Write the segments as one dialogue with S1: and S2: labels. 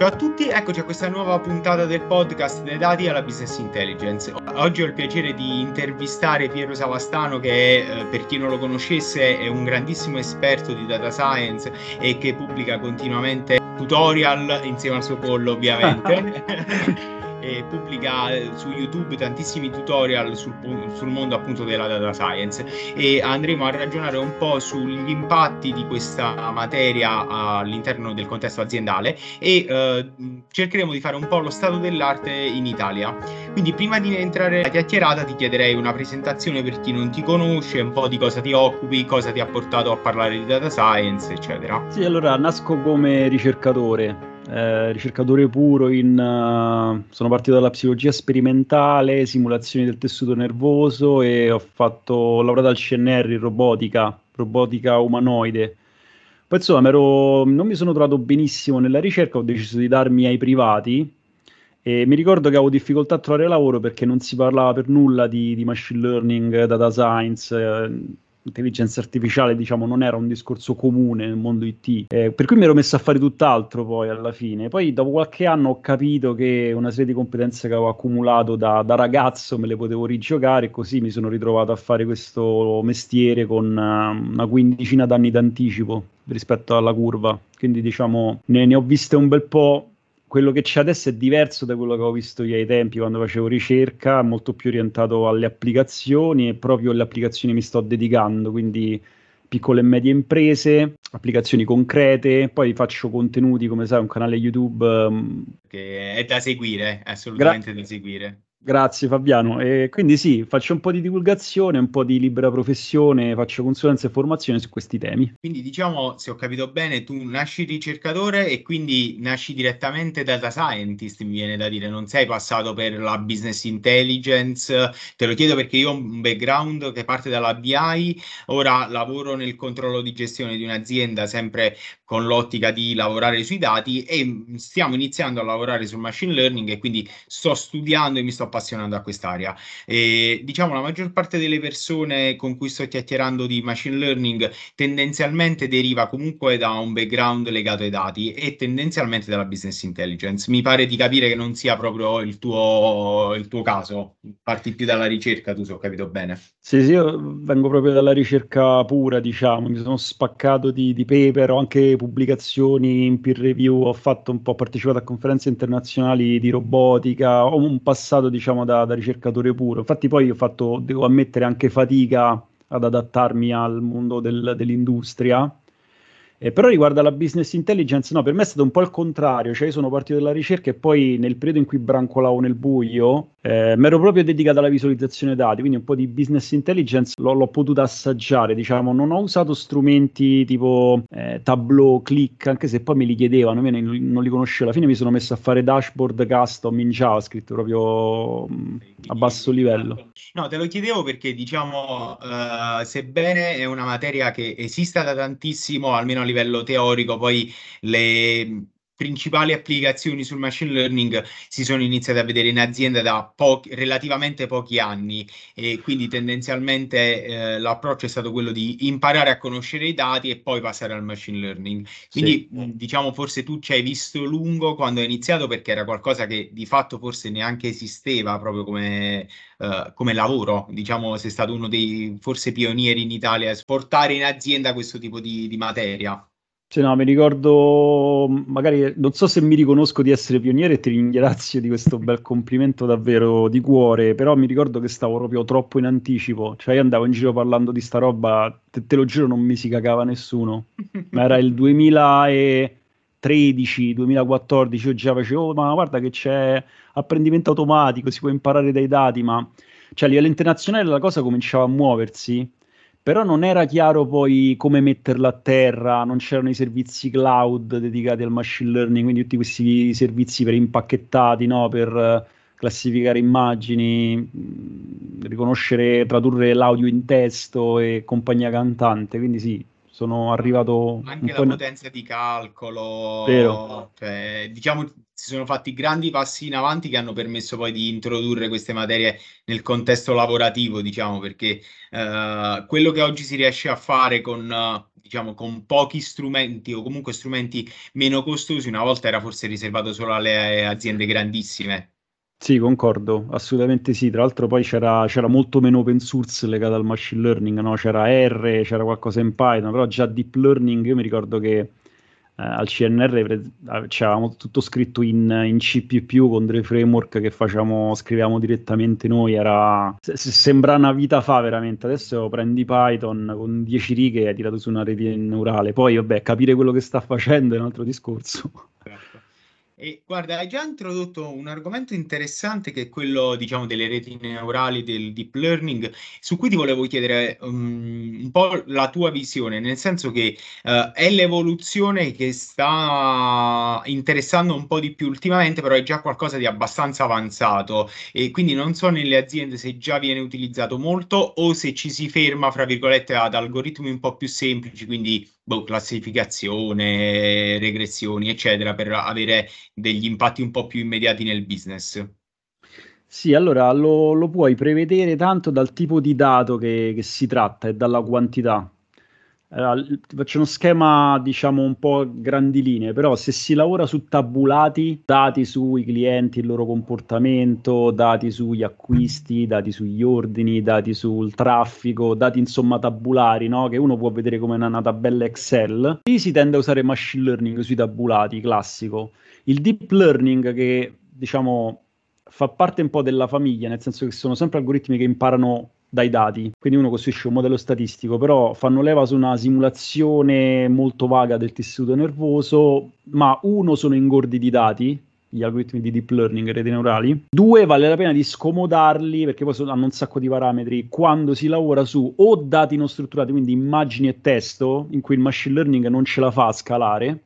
S1: Ciao a tutti, eccoci a questa nuova puntata del podcast dei dati alla business intelligence. Oggi ho il piacere di intervistare Piero Savastano che eh, per chi non lo conoscesse è un grandissimo esperto di data science e che pubblica continuamente tutorial insieme al suo pollo ovviamente. e pubblica su YouTube tantissimi tutorial sul, sul, mondo appunto della data science e andremo a ragionare un po' sugli impatti di questa materia all'interno del contesto aziendale e eh, cercheremo di fare un po' lo stato dell'arte in Italia. Quindi prima di entrare nella chiacchierata ti chiederei una presentazione per chi non ti conosce, un po' di cosa ti occupi, cosa ti ha portato a parlare di data science, eccetera.
S2: Sì, allora nasco come ricercatore eh, ricercatore puro in... Uh, sono partito dalla psicologia sperimentale, simulazioni del tessuto nervoso e ho, fatto, ho lavorato al CNR in robotica, robotica umanoide. Poi insomma ero, non mi sono trovato benissimo nella ricerca, ho deciso di darmi ai privati e mi ricordo che avevo difficoltà a trovare lavoro perché non si parlava per nulla di, di machine learning, data science. Eh, intelligenza artificiale diciamo non era un discorso comune nel mondo IT eh, per cui mi ero messo a fare tutt'altro poi alla fine. Poi dopo qualche anno ho capito che una serie di competenze che avevo accumulato da, da ragazzo me le potevo rigiocare e così mi sono ritrovato a fare questo mestiere con uh, una quindicina d'anni d'anticipo rispetto alla curva. Quindi diciamo ne, ne ho viste un bel po' quello che c'è adesso è diverso da quello che ho visto io ai tempi quando facevo ricerca, molto più orientato alle applicazioni e proprio alle applicazioni mi sto dedicando, quindi piccole e medie imprese, applicazioni concrete, poi faccio contenuti come sai, un canale YouTube um...
S1: che è da seguire, assolutamente Gra- da seguire.
S2: Grazie Fabiano. E quindi sì, faccio un po' di divulgazione, un po' di libera professione, faccio consulenza e formazione su questi temi.
S1: Quindi diciamo, se ho capito bene, tu nasci ricercatore e quindi nasci direttamente data scientist, mi viene da dire, non sei passato per la business intelligence, te lo chiedo perché io ho un background che parte dalla BI, ora lavoro nel controllo di gestione di un'azienda sempre con l'ottica di lavorare sui dati e stiamo iniziando a lavorare sul machine learning e quindi sto studiando e mi sto appassionando a quest'area. E, diciamo la maggior parte delle persone con cui sto chiacchierando di machine learning tendenzialmente deriva comunque da un background legato ai dati e tendenzialmente dalla business intelligence. Mi pare di capire che non sia proprio il tuo, il tuo caso, parti più dalla ricerca, tu se ho capito bene.
S2: Sì, sì, io vengo proprio dalla ricerca pura, diciamo, mi sono spaccato di, di paper, ho anche pubblicazioni in peer review, ho fatto un po', partecipato a conferenze internazionali di robotica, ho un passato di diciamo da, da, ricercatore puro. Infatti poi ho fatto, devo ammettere, anche fatica ad adattarmi al mondo del, dell'industria eh, però riguardo alla business intelligence, no, per me è stato un po' il contrario, cioè io sono partito dalla ricerca e poi nel periodo in cui brancolavo nel buio eh, mi ero proprio dedicato alla visualizzazione dati, quindi un po' di business intelligence l'ho, l'ho potuta assaggiare, diciamo, non ho usato strumenti tipo eh, Tableau, Click, anche se poi me li chiedevano, io non li conoscevo, alla fine mi sono messo a fare dashboard custom in JavaScript proprio mm, a basso livello.
S1: No, te lo chiedevo perché diciamo, uh, sebbene è una materia che esista da tantissimo, almeno livello teorico, poi le principali applicazioni sul machine learning si sono iniziate a vedere in azienda da pochi, relativamente pochi anni e quindi tendenzialmente eh, l'approccio è stato quello di imparare a conoscere i dati e poi passare al machine learning. Quindi sì. diciamo forse tu ci hai visto lungo quando hai iniziato perché era qualcosa che di fatto forse neanche esisteva proprio come, uh, come lavoro. Diciamo sei stato uno dei forse pionieri in Italia a esportare in azienda questo tipo di, di materia.
S2: Cioè, no, mi ricordo, magari non so se mi riconosco di essere pioniere e ti ringrazio di questo bel complimento davvero di cuore, però mi ricordo che stavo proprio troppo in anticipo, cioè io andavo in giro parlando di sta roba, te, te lo giuro non mi si cagava nessuno, ma era il 2013, 2014, io già facevo, oh, ma guarda che c'è apprendimento automatico, si può imparare dai dati, ma cioè a livello internazionale la cosa cominciava a muoversi però non era chiaro poi come metterla a terra, non c'erano i servizi cloud dedicati al machine learning, quindi tutti questi servizi per impacchettati, no? per eh, classificare immagini, mm, riconoscere, tradurre l'audio in testo e compagnia cantante, quindi sì, sono arrivato
S1: anche la potenza di calcolo Vero. Cioè, diciamo si sono fatti grandi passi in avanti che hanno permesso poi di introdurre queste materie nel contesto lavorativo, diciamo, perché uh, quello che oggi si riesce a fare con, diciamo, con pochi strumenti o comunque strumenti meno costosi, una volta era forse riservato solo alle aziende grandissime.
S2: Sì, concordo, assolutamente sì. Tra l'altro poi c'era, c'era molto meno open source legato al machine learning, no? C'era R, c'era qualcosa in Python, però già deep learning, io mi ricordo che eh, al CNR c'avevamo tutto scritto in, in, C++ con delle framework che facciamo, scriviamo direttamente noi, era, se, sembra una vita fa veramente, adesso prendi Python con 10 righe e hai tirato su una rete neurale, poi vabbè, capire quello che sta facendo è un altro discorso.
S1: E guarda, hai già introdotto un argomento interessante che è quello, diciamo, delle reti neurali, del deep learning, su cui ti volevo chiedere um, un po' la tua visione, nel senso che uh, è l'evoluzione che sta interessando un po' di più ultimamente, però è già qualcosa di abbastanza avanzato. E quindi non so nelle aziende se già viene utilizzato molto o se ci si ferma, fra virgolette, ad algoritmi un po' più semplici, quindi boh, classificazione, regressioni, eccetera, per avere degli impatti un po' più immediati nel business.
S2: Sì, allora lo, lo puoi prevedere tanto dal tipo di dato che, che si tratta e dalla quantità. Allora, faccio uno schema, diciamo, un po' grandi linee, però se si lavora su tabulati, dati sui clienti, il loro comportamento, dati sugli acquisti, dati sugli ordini, dati sul traffico, dati insomma tabulari, no? che uno può vedere come una tabella Excel, lì si tende a usare machine learning sui tabulati, classico. Il deep learning che, diciamo, fa parte un po' della famiglia, nel senso che sono sempre algoritmi che imparano dai dati, quindi uno costruisce un modello statistico, però fanno leva su una simulazione molto vaga del tessuto nervoso, ma uno sono ingordi di dati, gli algoritmi di deep learning, reti neurali. Due, vale la pena di scomodarli perché poi hanno un sacco di parametri quando si lavora su o dati non strutturati, quindi immagini e testo, in cui il machine learning non ce la fa a scalare,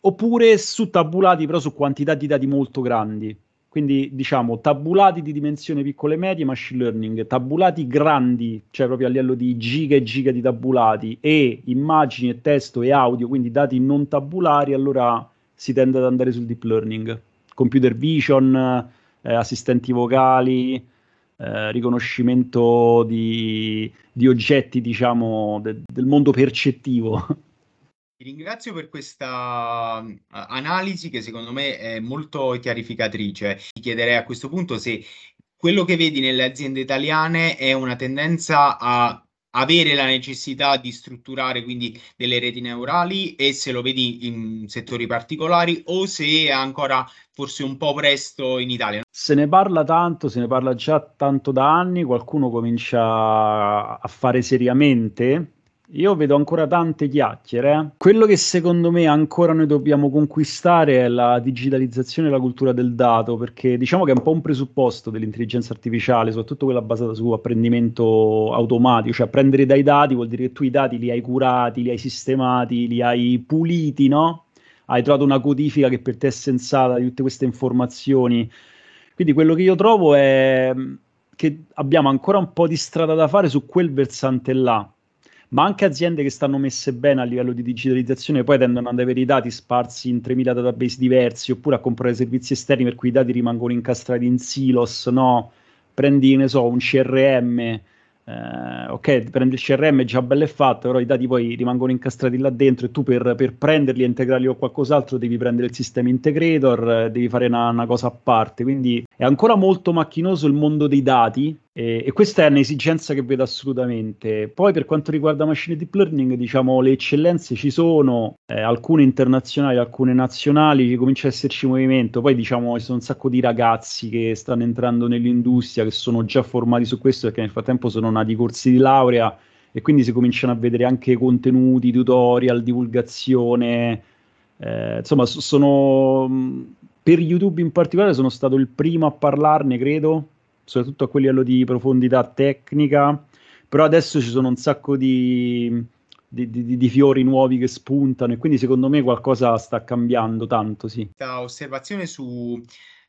S2: oppure su tabulati però su quantità di dati molto grandi. Quindi diciamo tabulati di dimensione piccole e medie, machine learning, tabulati grandi, cioè proprio a livello di giga e giga di tabulati, e immagini e testo e audio, quindi dati non tabulari, allora si tende ad andare sul deep learning. Computer vision, eh, assistenti vocali, eh, riconoscimento di, di, oggetti, diciamo, de, del mondo percettivo.
S1: Ringrazio per questa uh, analisi che secondo me è molto chiarificatrice. Ti chiederei a questo punto se quello che vedi nelle aziende italiane è una tendenza a avere la necessità di strutturare quindi delle reti neurali e se lo vedi in settori particolari o se è ancora forse un po' presto in Italia.
S2: Se ne parla tanto, se ne parla già tanto da anni, qualcuno comincia a fare seriamente io vedo ancora tante chiacchiere. Quello che secondo me ancora noi dobbiamo conquistare è la digitalizzazione e la cultura del dato, perché diciamo che è un po' un presupposto dell'intelligenza artificiale, soprattutto quella basata su apprendimento automatico, cioè prendere dai dati vuol dire che tu i dati li hai curati, li hai sistemati, li hai puliti, no? Hai trovato una codifica che per te è sensata di tutte queste informazioni. Quindi quello che io trovo è che abbiamo ancora un po' di strada da fare su quel versante là ma anche aziende che stanno messe bene a livello di digitalizzazione poi tendono ad avere i dati sparsi in 3000 database diversi oppure a comprare servizi esterni per cui i dati rimangono incastrati in silos, no? Prendi, ne so, un CRM eh, ok, prendi il CRM già bello e fatto, però i dati poi rimangono incastrati là dentro e tu per, per prenderli e integrarli con qualcos'altro devi prendere il sistema integrator, devi fare una, una, cosa a parte. Quindi è ancora molto macchinoso il mondo dei dati e, e, questa è un'esigenza che vedo assolutamente. Poi per quanto riguarda machine deep learning, diciamo le eccellenze ci sono, eh, alcune internazionali, alcune nazionali, comincia ad esserci movimento. Poi diciamo ci sono un sacco di ragazzi che stanno entrando nell'industria, che sono già formati su questo perché nel frattempo sono nati corsi di laurea e quindi si cominciano a vedere anche contenuti, tutorial, divulgazione. Eh, insomma, sono per YouTube in particolare sono stato il primo a parlarne, credo, soprattutto a quel livello di profondità tecnica. Però adesso ci sono un sacco di, di, di, di, fiori nuovi che spuntano e quindi secondo me qualcosa sta cambiando tanto, sì.
S1: Questa osservazione su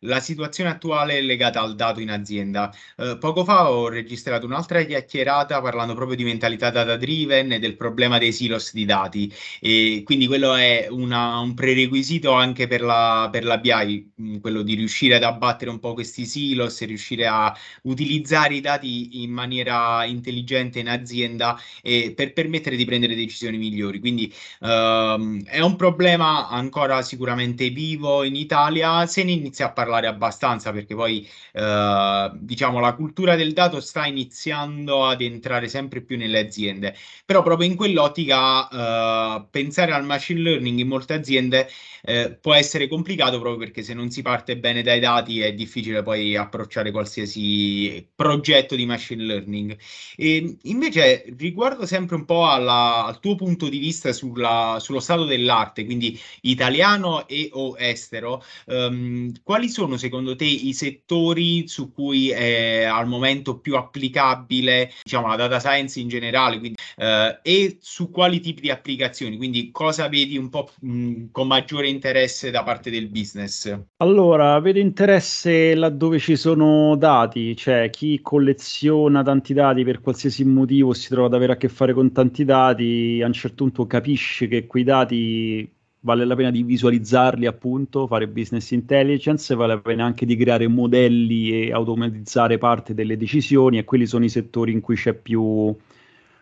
S1: la situazione attuale è legata al dato in azienda. Eh, poco fa ho registrato un'altra chiacchierata parlando proprio di mentalità data driven e del problema dei silos di dati e quindi quello è una, un prerequisito anche per la, per la BI, mm, quello di riuscire ad abbattere un po' questi silos e riuscire a utilizzare i dati in maniera intelligente in azienda e per permettere di prendere decisioni migliori. Quindi ehm, è un problema ancora sicuramente vivo in Italia, se ne inizia a parlare parlare abbastanza perché poi eh, diciamo la cultura del dato sta iniziando ad entrare sempre più nelle aziende. Però proprio in quell'ottica eh, pensare al machine learning in molte aziende eh, può essere complicato proprio perché se non si parte bene dai dati è difficile poi approcciare qualsiasi progetto di machine learning. E invece riguardo sempre un po' alla, al tuo punto di vista sulla, sullo stato dell'arte quindi italiano e o estero ehm, quali sono secondo te i settori su cui è al momento più applicabile diciamo, la data science in generale quindi, eh, e su quali tipi di applicazioni? Quindi cosa vedi un po' mh, con maggiore interesse da parte del business?
S2: Allora, vedo interesse laddove ci sono dati, cioè chi colleziona tanti dati per qualsiasi motivo si trova ad avere a che fare con tanti dati, a un certo punto capisce che quei dati vale la pena di visualizzarli appunto, fare business intelligence, vale la pena anche di creare modelli e automatizzare parte delle decisioni e quelli sono i settori in cui c'è più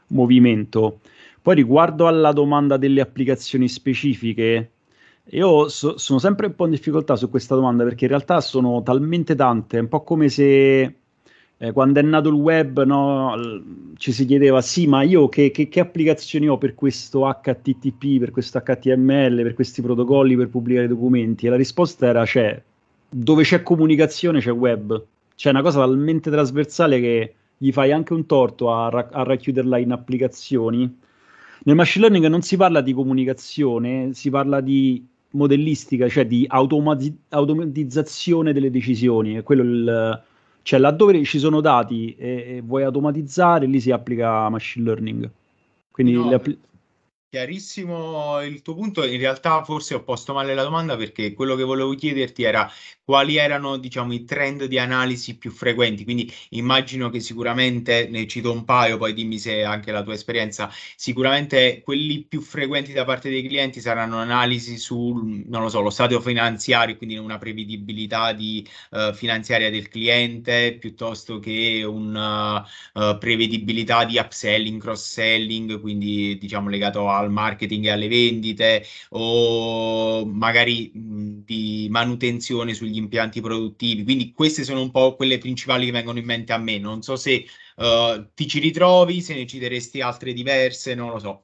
S2: movimento. Poi riguardo alla domanda delle applicazioni specifiche, io so, sono sempre un po' in difficoltà su questa domanda perché in realtà sono talmente tante, è un po' come se eh, quando è nato il web no, ci si chiedeva sì ma io che, che, che, applicazioni ho per questo HTTP, per questo HTML, per questi protocolli per pubblicare documenti? E la risposta era c'è, dove c'è comunicazione c'è web, c'è una cosa talmente trasversale che gli fai anche un torto a, a racchiuderla in applicazioni. Nel machine learning non si parla di comunicazione, si parla di modellistica, cioè di automati- automatizzazione delle decisioni, è quello il cioè, laddove ci sono dati e, e vuoi automatizzare, lì si applica machine learning. Quindi
S1: no, le, Chiarissimo il tuo punto, in realtà forse ho posto male la domanda perché quello che volevo chiederti era quali erano diciamo, i trend di analisi più frequenti, quindi immagino che sicuramente, ne cito un paio, poi dimmi se anche la tua esperienza, sicuramente quelli più frequenti da parte dei clienti saranno analisi sul, non lo so, lo stato finanziario, quindi una prevedibilità di, uh, finanziaria del cliente, piuttosto che una uh, uh, prevedibilità di upselling, cross-selling, quindi diciamo legato a al marketing e alle vendite o magari mh, di manutenzione sugli impianti produttivi. Quindi queste sono un po' quelle principali che vengono in mente a me. Non so se uh, ti ci ritrovi, se ne citeresti altre diverse, non lo so.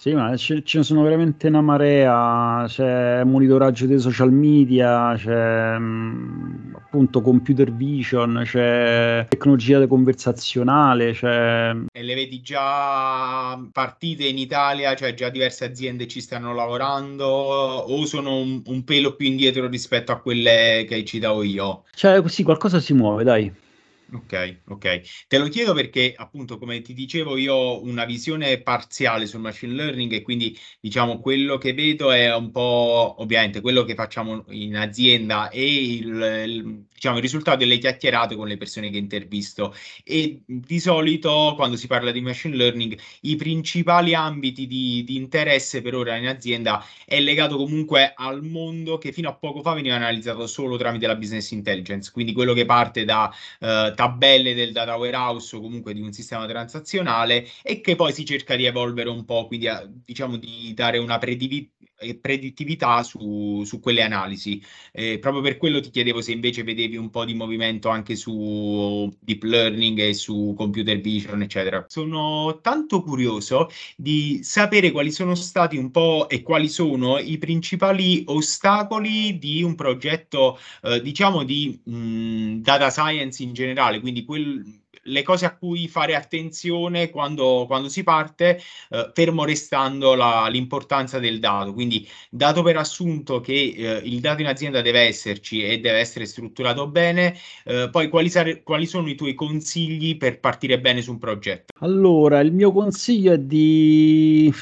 S2: Sì, ma ce, ce ne sono veramente una marea, c'è monitoraggio dei social media, c'è mh, appunto computer vision, c'è tecnologia conversazionale, c'è...
S1: E le vedi già partite in Italia, cioè già diverse aziende ci stanno lavorando o sono un, un pelo più indietro rispetto a quelle che ci davo io?
S2: Cioè, sì, qualcosa si muove, dai.
S1: Ok, ok. Te lo chiedo perché, appunto, come ti dicevo, io ho una visione parziale sul machine learning e quindi, diciamo, quello che vedo è un po', ovviamente, quello che facciamo in azienda e il, il, diciamo, il risultato delle chiacchierate con le persone che intervisto. E di solito, quando si parla di machine learning, i principali ambiti di, di interesse per ora in azienda è legato comunque al mondo che fino a poco fa veniva analizzato solo tramite la business intelligence, quindi quello che parte da... Uh, tabelle del data warehouse o comunque di un sistema transazionale e che poi si cerca di evolvere un po', quindi a, diciamo di dare una predivi- predittività su, su, quelle analisi. Eh, proprio per quello ti chiedevo se invece vedevi un po' di movimento anche su deep learning e su computer vision, eccetera. Sono tanto curioso di sapere quali sono stati un po' e quali sono i principali ostacoli di un progetto, eh, diciamo, di mh, data science in generale, quindi quel, le cose a cui fare attenzione quando, quando si parte, eh, fermo restando la, l'importanza del dato. Quindi, dato per assunto che eh, il dato in azienda deve esserci e deve essere strutturato bene, eh, poi quali, sare- quali sono i tuoi consigli per partire bene su un progetto?
S2: Allora, il mio consiglio è di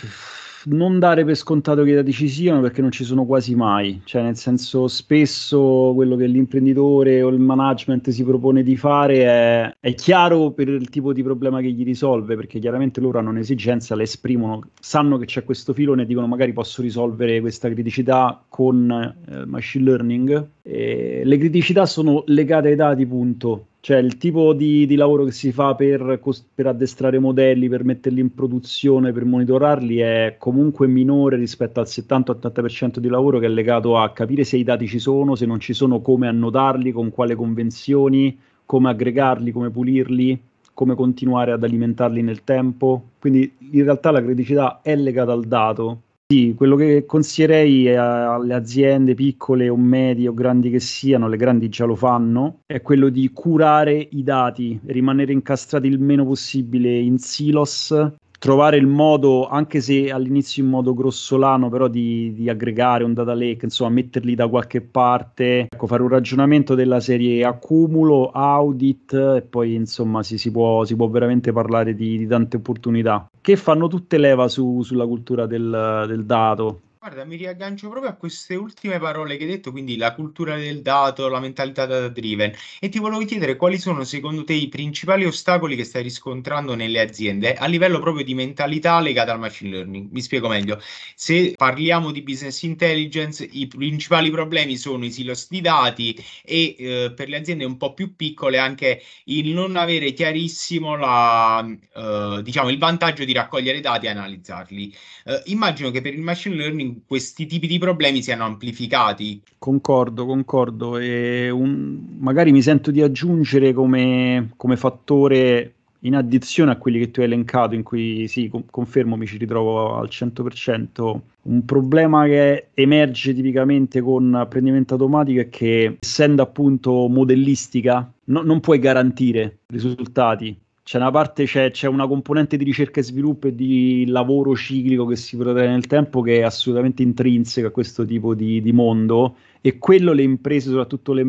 S2: non dare per scontato che i dati ci siano perché non ci sono quasi mai, cioè nel senso spesso quello che l'imprenditore o il management si propone di fare è, è chiaro per il tipo di problema che gli risolve perché chiaramente loro hanno un'esigenza, la esprimono, sanno che c'è questo filone e dicono magari posso risolvere questa criticità con eh, machine learning. E le criticità sono legate ai dati, punto cioè il tipo di, di lavoro che si fa per, per, addestrare modelli, per metterli in produzione, per monitorarli è comunque minore rispetto al 70-80% di lavoro che è legato a capire se i dati ci sono, se non ci sono come annotarli, con quale convenzioni, come aggregarli, come pulirli, come continuare ad alimentarli nel tempo. Quindi in realtà la criticità è legata al dato sì, quello che consiglierei alle aziende piccole o medie o grandi che siano, le grandi già lo fanno, è quello di curare i dati, rimanere incastrati il meno possibile in silos trovare il modo, anche se all'inizio in modo grossolano, però di, di, aggregare un data lake, insomma, metterli da qualche parte, ecco, fare un ragionamento della serie accumulo, audit e poi insomma si, si, può, si può, veramente parlare di, di, tante opportunità che fanno tutte leva su, sulla cultura del, del dato.
S1: Guarda, mi riaggancio proprio a queste ultime parole che hai detto, quindi la cultura del dato, la mentalità data driven, e ti volevo chiedere quali sono secondo te i principali ostacoli che stai riscontrando nelle aziende a livello proprio di mentalità legata al machine learning. Mi spiego meglio. Se parliamo di business intelligence, i principali problemi sono i silos di dati e eh, per le aziende un po' più piccole anche il non avere chiarissimo la, eh, diciamo, il vantaggio di raccogliere dati e analizzarli. Eh, immagino che per il machine learning questi tipi di problemi siano amplificati.
S2: Concordo, concordo. E un, magari mi sento di aggiungere come, come, fattore in addizione a quelli che tu hai elencato, in cui sì, con, confermo mi ci ritrovo al 100%. Un problema che emerge tipicamente con apprendimento automatico è che, essendo appunto modellistica, no, non puoi garantire risultati c'è una parte, c'è, c'è, una componente di ricerca e sviluppo e di lavoro ciclico che si protrae nel tempo che è assolutamente intrinseca a questo tipo di, di mondo e quello le imprese, soprattutto le,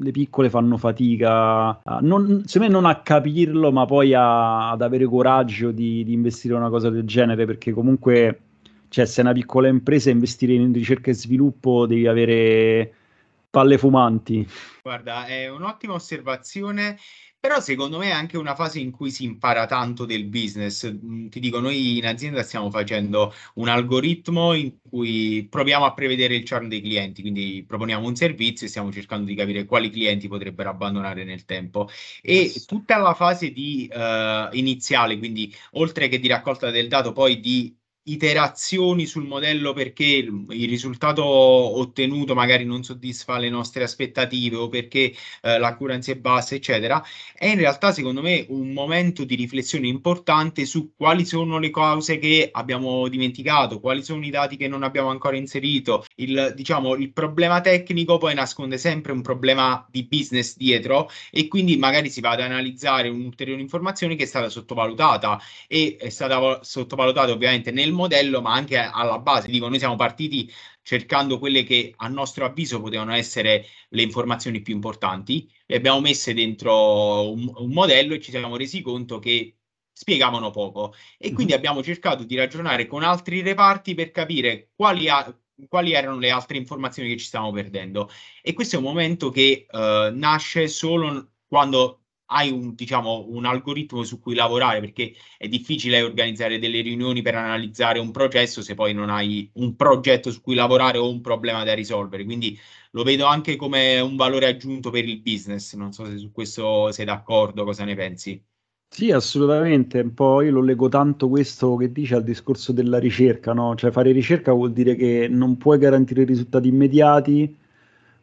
S2: le piccole, fanno fatica, a, non, secondo me non a capirlo, ma poi a, ad avere coraggio di, di investire in una cosa del genere, perché comunque, cioè, se è una piccola impresa investire in ricerca e sviluppo devi avere palle fumanti.
S1: Guarda, è un'ottima osservazione però secondo me è anche una fase in cui si impara tanto del business. Mm, ti dico, noi in azienda stiamo facendo un algoritmo in cui proviamo a prevedere il churn dei clienti, quindi proponiamo un servizio e stiamo cercando di capire quali clienti potrebbero abbandonare nel tempo. E tutta la fase di, uh, iniziale, quindi oltre che di raccolta del dato, poi di iterazioni sul modello perché il risultato ottenuto magari non soddisfa le nostre aspettative o perché eh, l'accuracy è bassa, eccetera, è in realtà secondo me un momento di riflessione importante su quali sono le cose che abbiamo dimenticato, quali sono i dati che non abbiamo ancora inserito. Il, diciamo, il problema tecnico poi nasconde sempre un problema di business dietro e quindi magari si va ad analizzare un'ulteriore informazione che è stata sottovalutata e è stata sottovalutata ovviamente nel del modello, ma anche alla base. Dico, noi siamo partiti cercando quelle che a nostro avviso potevano essere le informazioni più importanti, le abbiamo messe dentro un, un modello e ci siamo resi conto che spiegavano poco e mm-hmm. quindi abbiamo cercato di ragionare con altri reparti per capire quali, a, quali erano le altre informazioni che ci stavamo perdendo e questo è un momento che uh, nasce solo quando hai un, diciamo, un algoritmo su cui lavorare perché è difficile organizzare delle riunioni per analizzare un processo se poi non hai un progetto su cui lavorare o un problema da risolvere. Quindi lo vedo anche come un valore aggiunto per il business. Non so se su questo sei d'accordo, cosa ne pensi?
S2: Sì, assolutamente. Poi lo leggo tanto questo che dice al discorso della ricerca, no? Cioè fare ricerca vuol dire che non puoi garantire risultati immediati,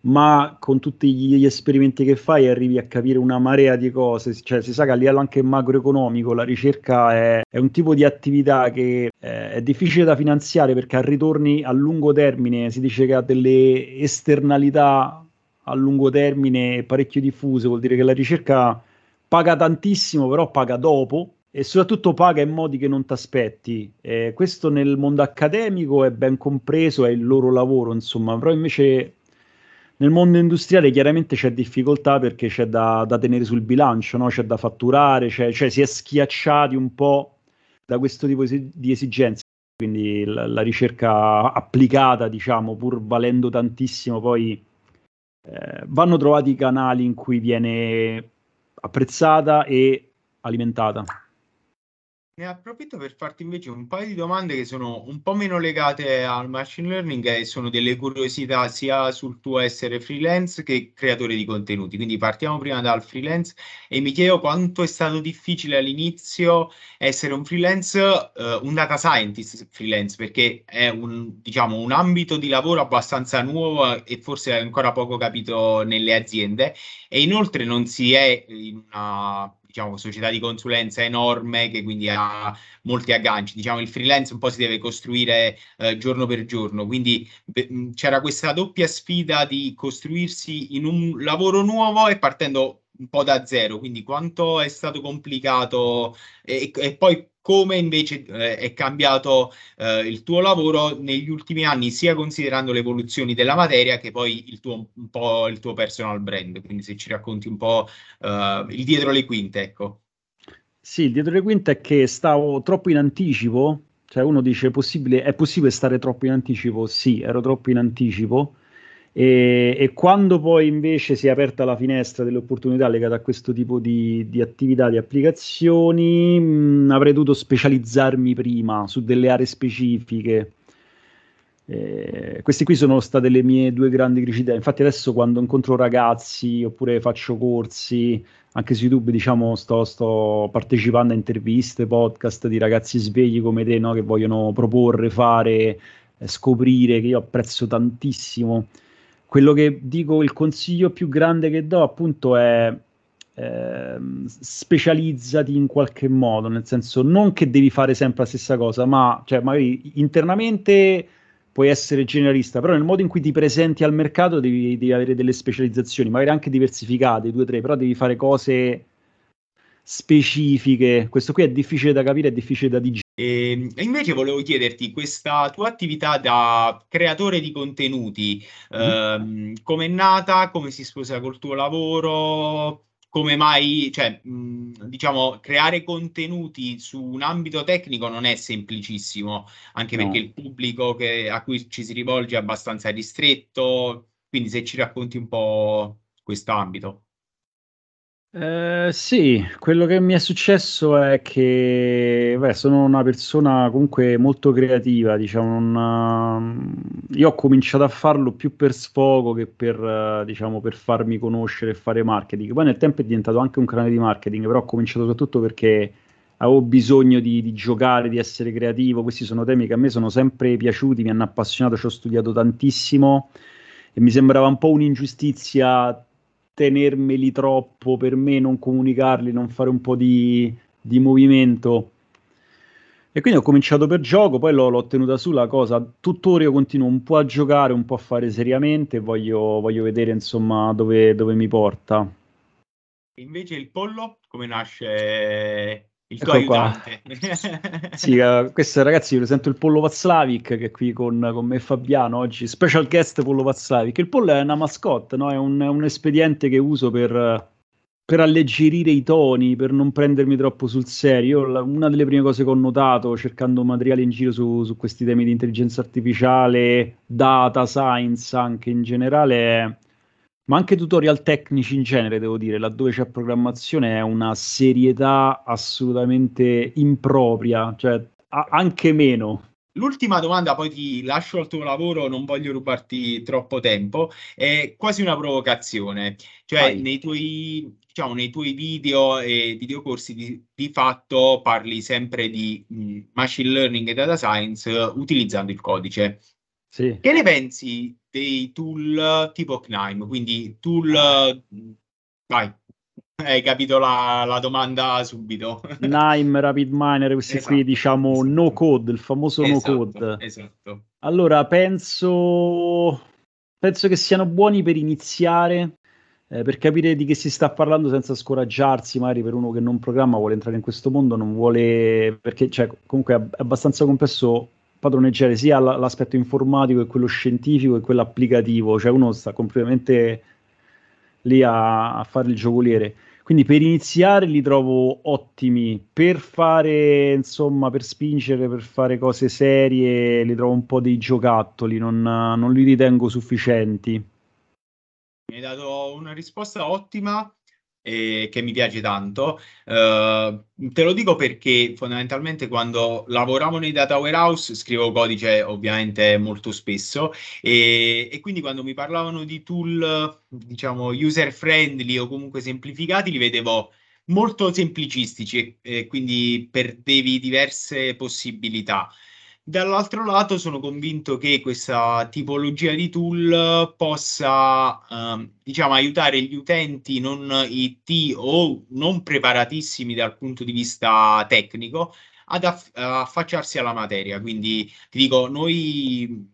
S2: ma con tutti gli esperimenti che fai arrivi a capire una marea di cose, cioè si sa che a livello anche macroeconomico la ricerca è, è un tipo di attività che eh, è difficile da finanziare perché ha ritorni a lungo termine, si dice che ha delle esternalità a lungo termine parecchio diffuse, vuol dire che la ricerca paga tantissimo, però paga dopo e soprattutto paga in modi che non ti aspetti. Eh, questo nel mondo accademico è ben compreso, è il loro lavoro, insomma, però invece nel mondo industriale chiaramente c'è difficoltà perché c'è da, da tenere sul bilancio, no? c'è da fatturare, c'è, cioè si è schiacciati un po' da questo tipo di esigenze. quindi la, la ricerca applicata, diciamo, pur valendo tantissimo, poi eh, vanno trovati i canali in cui viene apprezzata e alimentata.
S1: Ne approfitto per farti invece un paio di domande che sono un po' meno legate al machine learning e sono delle curiosità sia sul tuo essere freelance che creatore di contenuti. Quindi partiamo prima dal freelance e mi chiedo quanto è stato difficile all'inizio essere un freelance, uh, un data scientist freelance, perché è un, diciamo, un ambito di lavoro abbastanza nuovo e forse ancora poco capito nelle aziende e inoltre non si è in una diciamo, società di consulenza enorme che quindi ha molti agganci. Diciamo, il freelance un po' si deve costruire eh, giorno per giorno, quindi beh, c'era questa doppia sfida di costruirsi in un lavoro nuovo e partendo un po' da zero, quindi quanto è stato complicato e, e poi come invece eh, è cambiato eh, il tuo lavoro negli ultimi anni, sia considerando le evoluzioni della materia che poi il tuo, un po' il tuo personal brand. Quindi se ci racconti un po' eh, il dietro le quinte, ecco.
S2: Sì, il dietro le quinte è che stavo troppo in anticipo, cioè uno dice possibile, è possibile stare troppo in anticipo? Sì, ero troppo in anticipo e, e, quando poi invece si è aperta la finestra delle opportunità legate a questo tipo di, di attività, di applicazioni, mh, avrei dovuto specializzarmi prima su delle aree specifiche. Eh, queste qui sono state le mie due grandi criticità. Infatti, adesso quando incontro ragazzi oppure faccio corsi, anche su YouTube, diciamo, sto, sto partecipando a interviste, podcast di ragazzi svegli come te, no? che vogliono proporre, fare, eh, scoprire, che io apprezzo tantissimo quello che dico, il consiglio più grande che do appunto è eh, specializzati in qualche modo, nel senso non che devi fare sempre la stessa cosa, ma cioè, magari internamente puoi essere generalista, però nel modo in cui ti presenti al mercato devi, devi avere delle specializzazioni, magari anche diversificate, due o tre, però devi fare cose specifiche. Questo qui è difficile da capire, è difficile da digerire.
S1: Ehm, e invece volevo chiederti, questa tua attività da creatore di contenuti, mm-hmm. eh, come è nata, come si sposa col tuo lavoro, come mai, cioè, mh, diciamo, creare contenuti su un ambito tecnico non è semplicissimo, anche no. perché il pubblico che, a cui ci si rivolge è abbastanza ristretto, quindi se ci racconti un po' questo ambito.
S2: Eh, sì, quello che mi è successo è che beh, sono una persona comunque molto creativa, diciamo, non, io ho cominciato a farlo più per sfogo che per, diciamo, per farmi conoscere e fare marketing. Poi nel tempo è diventato anche un canale di marketing, però ho cominciato soprattutto perché avevo bisogno di, di giocare, di essere creativo. Questi sono temi che a me sono sempre piaciuti, mi hanno appassionato, ci ho studiato tantissimo e mi sembrava un po' un'ingiustizia tenermeli troppo per me, non comunicarli, non fare un po' di, di movimento. E quindi ho cominciato per gioco, poi l'ho, l'ho, tenuta su la cosa. Tuttora io continuo un po' a giocare, un po' a fare seriamente, voglio, voglio vedere insomma dove, dove mi porta.
S1: Invece il pollo, come nasce il tuo ecco aiutante.
S2: sì, uh, questo ragazzi, io sento il Pollo Vaslavic che è qui con, con, me Fabiano oggi, special guest Pollo Vaslavic. Il pollo è una mascotte, no? è, un, è un espediente che uso per, per, alleggerire i toni, per non prendermi troppo sul serio. La, una delle prime cose che ho notato cercando materiale in giro su, su questi temi di intelligenza artificiale, data science anche in generale è ma anche tutorial tecnici in genere, devo dire, laddove c'è programmazione è una serietà assolutamente impropria, cioè a- anche meno.
S1: L'ultima domanda, poi ti lascio al tuo lavoro, non voglio rubarti troppo tempo, è quasi una provocazione, cioè nei tuoi, diciamo, nei tuoi video e videocorsi di, di fatto parli sempre di mh, machine learning e data science utilizzando il codice. Sì. Che ne pensi dei tool tipo Knime? Quindi tool... Vai, hai capito la, la domanda subito.
S2: Nime, Rapid Miner, questi esatto, qui diciamo esatto. no code, il famoso esatto, no code. Esatto. Allora, penso, penso che siano buoni per iniziare, eh, per capire di che si sta parlando senza scoraggiarsi, magari per uno che non programma, vuole entrare in questo mondo, non vuole, perché cioè, comunque è abbastanza complesso padroneggiare sia l'aspetto informatico che quello scientifico e quello applicativo, cioè uno sta completamente lì a, a fare il giocoliere. Quindi per iniziare li trovo ottimi, per fare, insomma, per spingere, per fare cose serie, li trovo un po' dei giocattoli, non, non li ritengo sufficienti.
S1: Mi hai dato una risposta ottima e che mi piace tanto. Uh, te lo dico perché fondamentalmente quando lavoravo nei data warehouse scrivo codice ovviamente molto spesso e, e quindi quando mi parlavano di tool diciamo user friendly o comunque semplificati li vedevo molto semplicistici e quindi perdevi diverse possibilità. Dall'altro lato sono convinto che questa tipologia di tool possa, ehm, diciamo, aiutare gli utenti non IT o non preparatissimi dal punto di vista tecnico ad aff- affacciarsi alla materia. Quindi ti dico, noi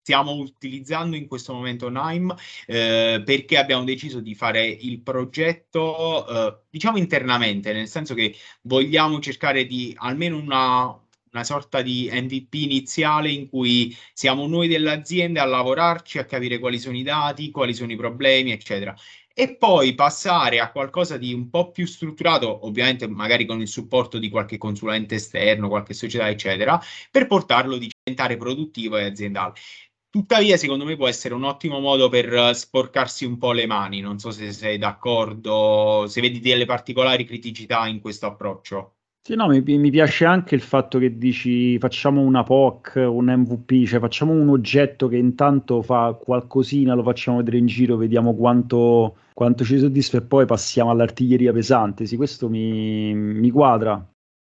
S1: stiamo utilizzando in questo momento Nime eh, perché abbiamo deciso di fare il progetto, eh, diciamo internamente, nel senso che vogliamo cercare di almeno una una sorta di MVP iniziale in cui siamo noi dell'azienda a lavorarci, a capire quali sono i dati, quali sono i problemi, eccetera. E poi passare a qualcosa di un po' più strutturato, ovviamente magari con il supporto di qualche consulente esterno, qualche società, eccetera, per portarlo a diventare produttivo e aziendale. Tuttavia, secondo me può essere un ottimo modo per sporcarsi un po' le mani. Non so se sei d'accordo, se vedi delle particolari criticità in questo approccio.
S2: Sì, no, mi, mi piace anche il fatto che dici facciamo una POC, un MVP, cioè facciamo un oggetto che intanto fa qualcosina, lo facciamo vedere in giro, vediamo quanto, quanto ci soddisfa e poi passiamo all'artiglieria pesante. Sì, questo mi, mi quadra.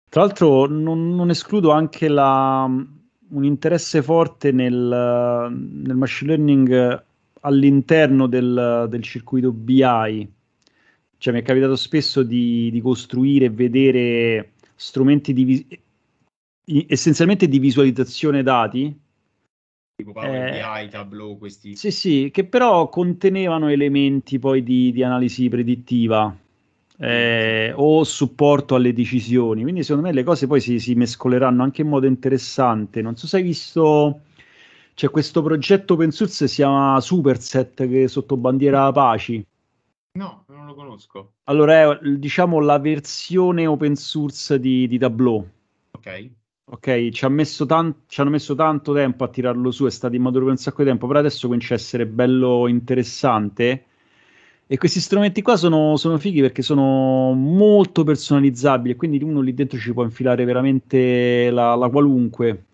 S2: Tra l'altro non, non escludo anche la, un interesse forte nel, nel machine learning all'interno del, del circuito BI. Cioè mi è capitato spesso di, di costruire e vedere strumenti di essenzialmente di visualizzazione dati.
S1: Tipo Power eh, BI, Tableau, questi.
S2: Sì, sì, che però contenevano elementi poi di, di analisi predittiva. Eh, o supporto alle decisioni. Quindi, secondo me, le cose poi si, si, mescoleranno anche in modo interessante. Non so se hai visto. C'è questo progetto open source si chiama Superset che è sotto bandiera Apache.
S1: No, non lo conosco.
S2: Allora, è diciamo la versione open source di, di Tableau.
S1: Ok.
S2: Ok, ci, ha messo tan- ci hanno messo tanto tempo a tirarlo su, è stato immaturo per un sacco di tempo, però adesso comincia a essere bello interessante. E questi strumenti qua sono, sono fighi perché sono molto personalizzabili e quindi uno lì dentro ci può infilare veramente la, la qualunque.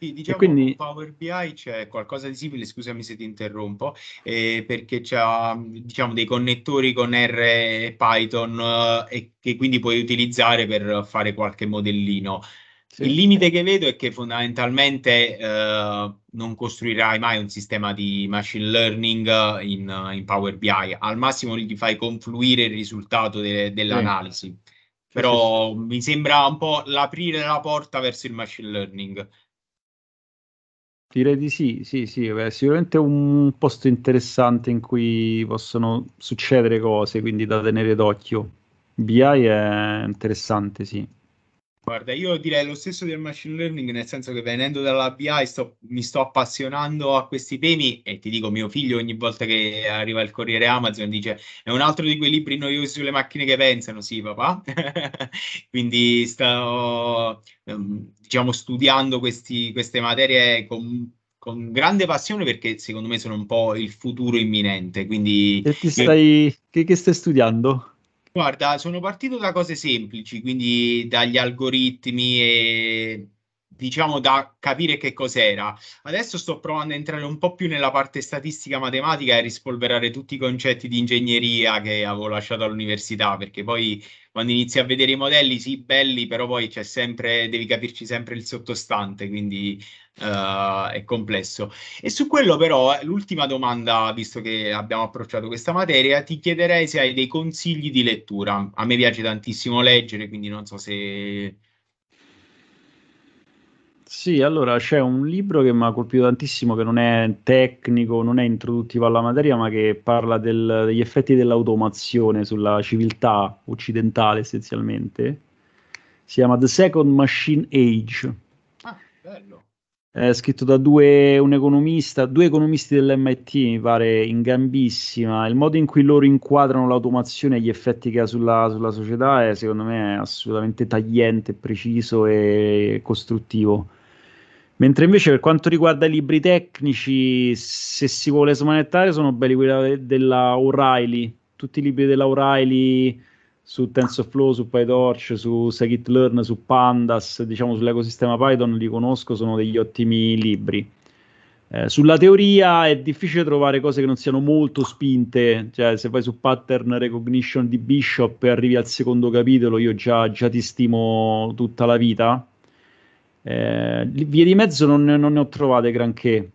S1: Sì, diciamo quindi... con Power BI c'è qualcosa di simile, scusami se ti interrompo, eh, perché c'è diciamo, dei connettori con R e Python eh, e che quindi puoi utilizzare per fare qualche modellino. Sì. Il limite che vedo è che fondamentalmente eh, non costruirai mai un sistema di machine learning in, in, Power BI, al massimo gli fai confluire il risultato de- dell'analisi. Sì. Però sì, mi sembra un po' l'aprire la porta verso il machine learning.
S2: Direi di sì, sì, sì, beh, sicuramente un posto interessante in cui possono succedere cose, quindi da tenere d'occhio. BI è interessante, sì.
S1: Guarda, io direi lo stesso del machine learning, nel senso che venendo dalla BI sto, mi sto appassionando a questi temi e ti dico, mio figlio ogni volta che arriva il corriere Amazon dice è un altro di quei libri noiosi sulle macchine che pensano, sì papà. Quindi sto, ehm, diciamo, studiando questi, queste materie con, con, grande passione perché secondo me sono un po' il futuro imminente. Quindi...
S2: E ti stai... che, che stai studiando?
S1: Guarda, sono partito da cose semplici, quindi dagli algoritmi e diciamo da capire che cos'era. Adesso sto provando a entrare un po' più nella parte statistica matematica e rispolverare tutti i concetti di ingegneria che avevo lasciato all'università, perché poi quando inizi a vedere i modelli, sì, belli, però poi c'è sempre, devi capirci sempre il sottostante, quindi uh, è complesso. E su quello però, eh, l'ultima domanda, visto che abbiamo approcciato questa materia, ti chiederei se hai dei consigli di lettura. A me piace tantissimo leggere, quindi non so se
S2: sì, allora c'è un libro che mi ha colpito tantissimo, che non è tecnico, non è introduttivo alla materia, ma che parla del- degli effetti dell'automazione sulla civiltà occidentale essenzialmente. Si chiama The Second Machine Age.
S1: Ah, bello.
S2: È scritto da due, un economista, due economisti dell'MIT, mi pare, in gambissima. Il modo in cui loro inquadrano l'automazione e gli effetti che ha sulla, sulla società è, secondo me, assolutamente tagliente, preciso e costruttivo. Mentre invece per quanto riguarda i libri tecnici, se si vuole smanettare, sono belli quelli della O'Reilly. Tutti i libri della O'Reilly su TensorFlow, su PyTorch, su Scikit-learn, su Pandas, diciamo sull'ecosistema Python li conosco, sono degli ottimi libri. Eh, sulla teoria è difficile trovare cose che non siano molto spinte, cioè se vai su pattern recognition di Bishop e arrivi al secondo capitolo, io già, già ti stimo tutta la vita. Eh, vie di mezzo non, non ne ho trovate granché.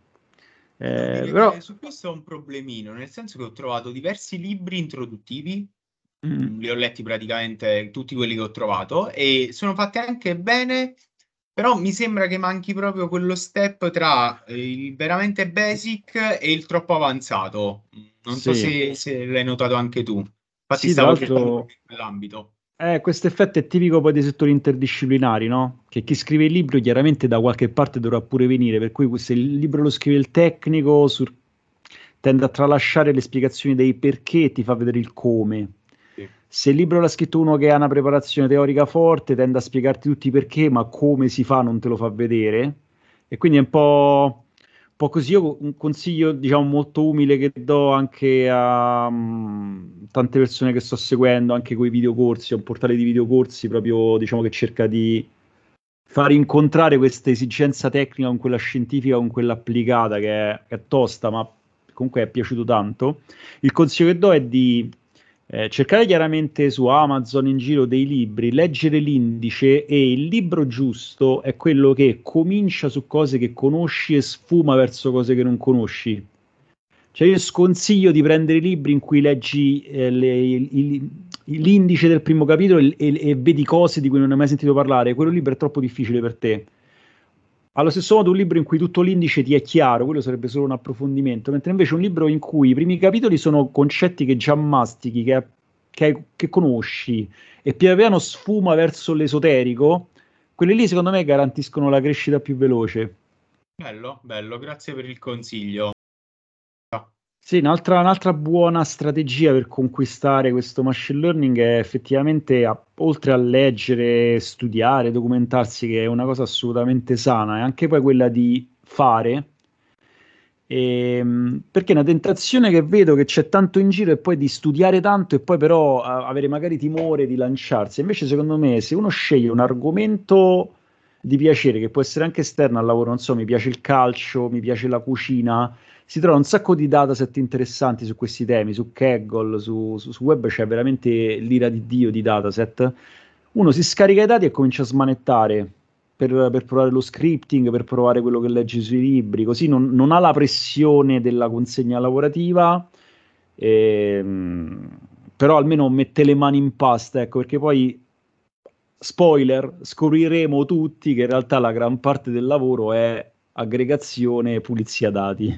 S1: Eh, però... Su questo è un problemino, nel senso che ho trovato diversi libri introduttivi mm. li ho letti praticamente tutti quelli che ho trovato e sono fatti anche bene, però mi sembra che manchi proprio quello step tra il veramente basic e il troppo avanzato. Non sì. so se, se, l'hai notato anche tu. Infatti
S2: sì, stavo cercando quell'ambito. Eh, questo effetto è tipico poi dei settori interdisciplinari, no? Che chi scrive il libro chiaramente da qualche parte dovrà pure venire, per cui se il libro lo scrive il tecnico sur... tende a tralasciare le spiegazioni dei perché e ti fa vedere il come. Se il libro l'ha scritto uno che ha una preparazione teorica forte, tende a spiegarti tutti perché, ma come si fa non te lo fa vedere. E quindi è un po', un po così. Io un consiglio, diciamo, molto umile che do anche a um, tante persone che sto seguendo, anche con i videocorsi, è un portale di videocorsi proprio, diciamo, che cerca di far incontrare questa esigenza tecnica con quella scientifica, con quella applicata, che è, che è tosta, ma comunque è piaciuto tanto. Il consiglio che do è di eh, cercare chiaramente su Amazon in giro dei libri, leggere l'indice e il libro giusto è quello che comincia su cose che conosci e sfuma verso cose che non conosci. Cioè io sconsiglio di prendere libri in cui leggi eh, le, il, il, l'indice del primo capitolo e, e, e, vedi cose di cui non hai mai sentito parlare. Quello libro è troppo difficile per te. Allo stesso modo un libro in cui tutto l'indice ti è chiaro, quello sarebbe solo un approfondimento, mentre invece un libro in cui i primi capitoli sono concetti che già mastichi, che, che, che conosci, e piano piano sfuma verso l'esoterico, quelli lì secondo me garantiscono la crescita più veloce.
S1: Bello, bello, grazie per il consiglio.
S2: Sì, un'altra, un'altra, buona strategia per conquistare questo machine learning è effettivamente, a, oltre a leggere, studiare, documentarsi, che è una cosa assolutamente sana, è anche poi quella di fare, e, ehm, perché è una tentazione che vedo che c'è tanto in giro e poi di studiare tanto e poi però a, avere magari timore di lanciarsi. Invece secondo me se uno sceglie un argomento di piacere, che può essere anche esterno al lavoro, non so, mi piace il calcio, mi piace la cucina, si trova un sacco di dataset interessanti su questi temi, su Kaggle, su, su, su web c'è veramente l'ira di Dio di dataset. Uno si scarica i dati e comincia a smanettare per, per, provare lo scripting, per provare quello che legge sui libri, così non, non ha la pressione della consegna lavorativa, ehm, però almeno mette le mani in pasta, ecco, perché poi spoiler, scopriremo tutti che in realtà la gran parte del lavoro è aggregazione e pulizia dati.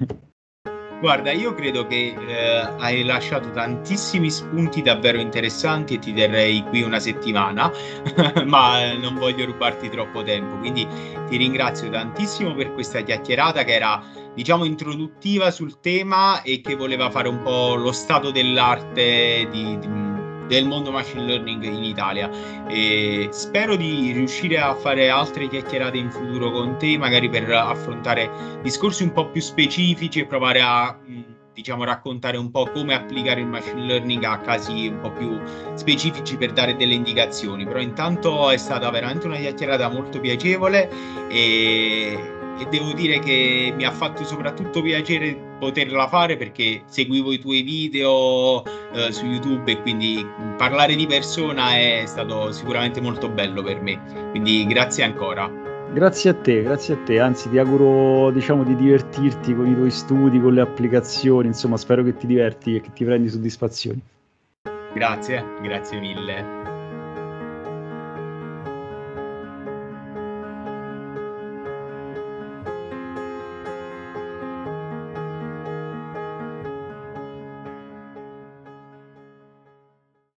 S1: Guarda, io credo che eh, hai lasciato tantissimi spunti davvero interessanti e ti terrei qui una settimana, ma non voglio rubarti troppo tempo, quindi ti ringrazio tantissimo per questa chiacchierata che era, diciamo, introduttiva sul tema e che voleva fare un po' lo stato dell'arte di, di del mondo machine learning in Italia. E spero di riuscire a fare altre chiacchierate in futuro con te, magari per affrontare discorsi un po' più specifici e provare a diciamo raccontare un po' come applicare il machine learning a casi un po' più specifici per dare delle indicazioni. Però intanto è stata veramente una chiacchierata molto piacevole e e devo dire che mi ha fatto soprattutto piacere poterla fare perché seguivo i tuoi video eh, su YouTube e quindi parlare di persona è stato sicuramente molto bello per me. Quindi grazie ancora.
S2: Grazie a te, grazie a te, anzi ti auguro diciamo di divertirti con i tuoi studi, con le applicazioni, insomma spero che ti diverti e che ti prendi soddisfazioni.
S1: Grazie, grazie mille.